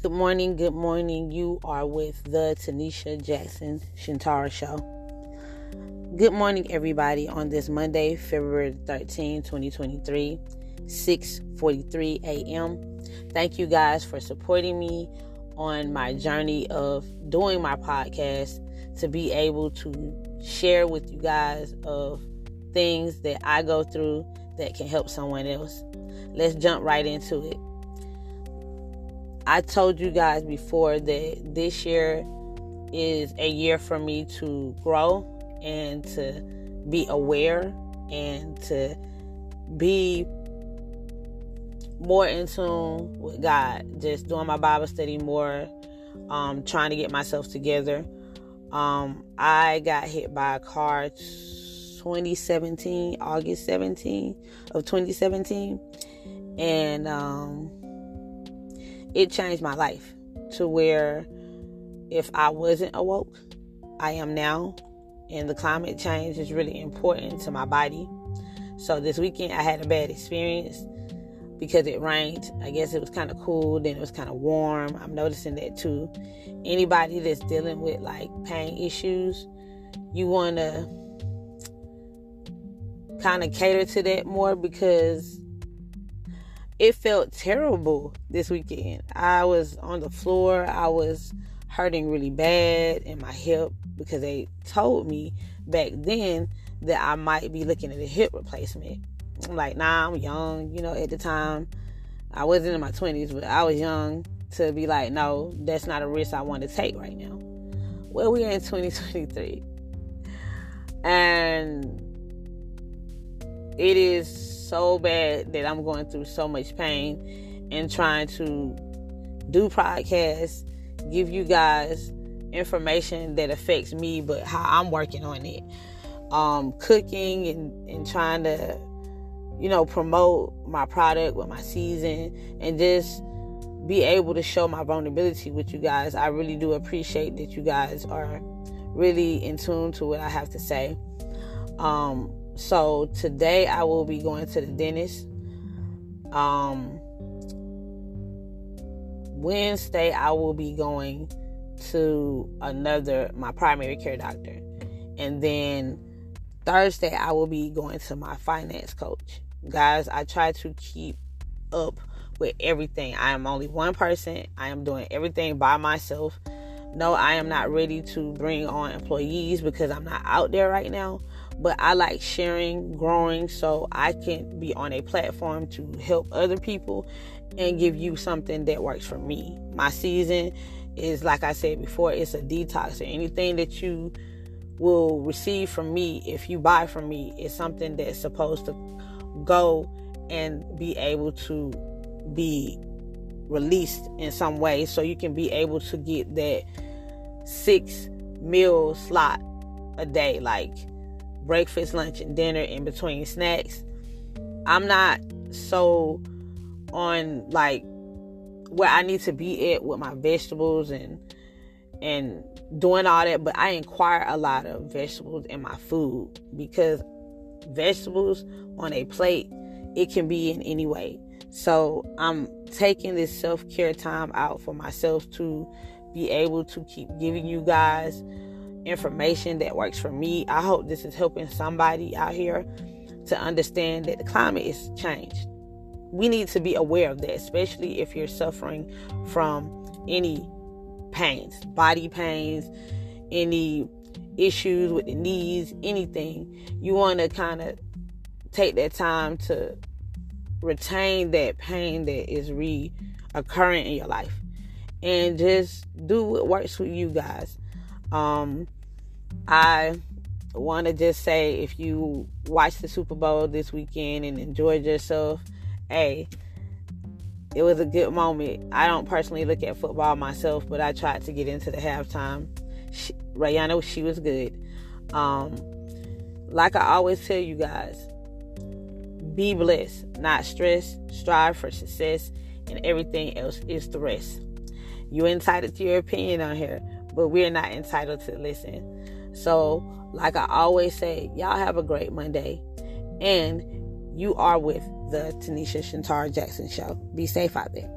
Good morning, good morning. You are with the Tanisha Jackson Shintara Show. Good morning, everybody, on this Monday, February 13, 2023, 6:43 a.m. Thank you guys for supporting me on my journey of doing my podcast to be able to share with you guys of things that I go through that can help someone else. Let's jump right into it. I told you guys before that this year is a year for me to grow and to be aware and to be more in tune with God. Just doing my Bible study more, um, trying to get myself together. Um, I got hit by a car 2017, August 17 of 2017, and um, it changed my life to where if I wasn't awoke, I am now. And the climate change is really important to my body. So this weekend I had a bad experience because it rained. I guess it was kind of cool, then it was kind of warm. I'm noticing that too. Anybody that's dealing with like pain issues, you want to kind of cater to that more because it felt terrible this weekend. I was on the floor. I was hurting really bad in my hip because they told me back then that I might be looking at a hip replacement. I'm like, nah, I'm young. You know, at the time, I wasn't in my 20s, but I was young to be like, no, that's not a risk I want to take right now. Well, we're in 2023. And it is so bad that I'm going through so much pain and trying to do podcasts, give you guys information that affects me, but how I'm working on it. Um, cooking and, and trying to, you know, promote my product with my season and just be able to show my vulnerability with you guys. I really do appreciate that you guys are really in tune to what I have to say. Um, so today I will be going to the dentist. Um, Wednesday I will be going to another my primary care doctor, and then Thursday I will be going to my finance coach. Guys, I try to keep up with everything. I am only one person. I am doing everything by myself. No, I am not ready to bring on employees because I'm not out there right now but I like sharing, growing, so I can be on a platform to help other people and give you something that works for me. My season is, like I said before, it's a detox. anything that you will receive from me, if you buy from me, is something that's supposed to go and be able to be released in some way so you can be able to get that six meal slot a day. Like, breakfast, lunch, and dinner in between snacks. I'm not so on like where I need to be at with my vegetables and and doing all that, but I inquire a lot of vegetables in my food because vegetables on a plate it can be in any way. So I'm taking this self-care time out for myself to be able to keep giving you guys information that works for me. I hope this is helping somebody out here to understand that the climate is changed. We need to be aware of that, especially if you're suffering from any pains, body pains, any issues with the knees, anything. You want to kind of take that time to retain that pain that is reoccurring in your life and just do what works for you guys. Um, I want to just say if you watched the Super Bowl this weekend and enjoyed yourself, hey, it was a good moment. I don't personally look at football myself, but I tried to get into the halftime. She, Rihanna, she was good. Um, like I always tell you guys, be blessed, not stressed. Strive for success, and everything else is the rest. You're entitled to your opinion on here, but we're not entitled to listen. So, like I always say, y'all have a great Monday. And you are with the Tanisha Shintara Jackson Show. Be safe out there.